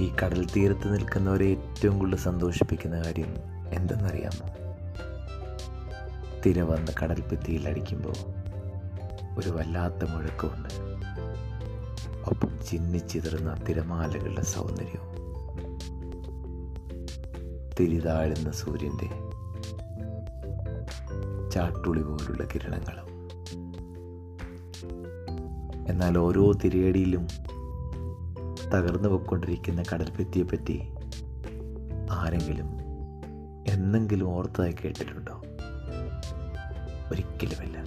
ഈ കടൽ തീരത്ത് നിൽക്കുന്നവരെ ഏറ്റവും കൂടുതൽ സന്തോഷിപ്പിക്കുന്ന കാര്യം എന്തെന്നറിയാമോ? തിര വന്ന് കടൽ ഭിത്തിയിൽ അടിക്കുമ്പോൾ ഒരു വല്ലാത്ത മുഴക്കമുണ്ട്. ഒപ്പം ചിന്നിച്ചിതറുന്ന തിരമാലകളുടെ സൗന്ദര്യവും. തിരിതാഴുന്ന സൂര്യന്റെ ചാട്ടുളി പോലുള്ള കിരണങ്ങളും. എന്നാൽ ഓരോ തിരയടിയിലും തകർന്നു പോയിക്കൊണ്ടിരിക്കുന്ന കടൽഭിത്തിയെപ്പറ്റി ആരെങ്കിലും എന്നെങ്കിലും ഓർത്തതായി കേട്ടിട്ടുണ്ടോ? ഒരിക്കലുമില്ല.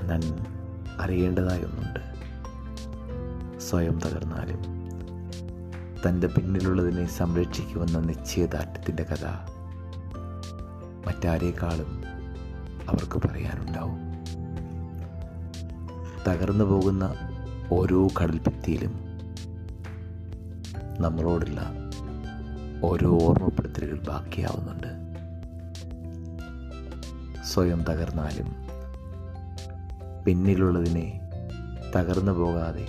എന്നാൽ അറിയേണ്ടതായ ഒന്നുണ്ട്. സ്വയം തകർന്നാലും തന്റെ പിന്നിലുള്ളതിനെ സംരക്ഷിക്കുമെന്ന നിശ്ചയദാർഢ്യത്തിന്റെ കഥ മറ്റാരേക്കാളും അവർക്ക് പറയാനുണ്ടാവും. തകർന്നു പോകുന്ന ഓരോ കടൽഭിത്തിയിലും നമ്മളോടുള്ള ഓരോ ഓർമ്മപ്പെടുത്തലുകൾ ബാക്കിയാവുന്നുണ്ട്. സ്വയം തകർന്നാലും പിന്നിലുള്ളതിനെ തകർന്നു പോകാതെ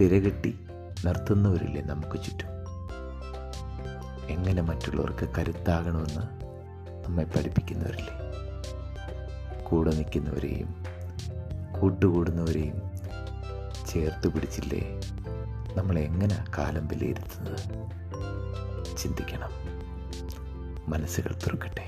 തിരകെട്ടി നിർത്തുന്നവരില്ലേ നമുക്ക് ചുറ്റും? എങ്ങനെ മറ്റുള്ളവർക്ക് കരുത്താകണമെന്ന് നമ്മെ പഠിപ്പിക്കുന്നവരില്ലേ? കൂടെ നിൽക്കുന്നവരെയും കൂട്ടുകൂടുന്നവരെയും ചേർത്ത് പിടിച്ചില്ലേ? നമ്മൾ എങ്ങനെ കാലം വിലയിരുത്തുന്നത്? ചിന്തിക്കണം. മനസ്സുകൾ തുറക്കട്ടെ.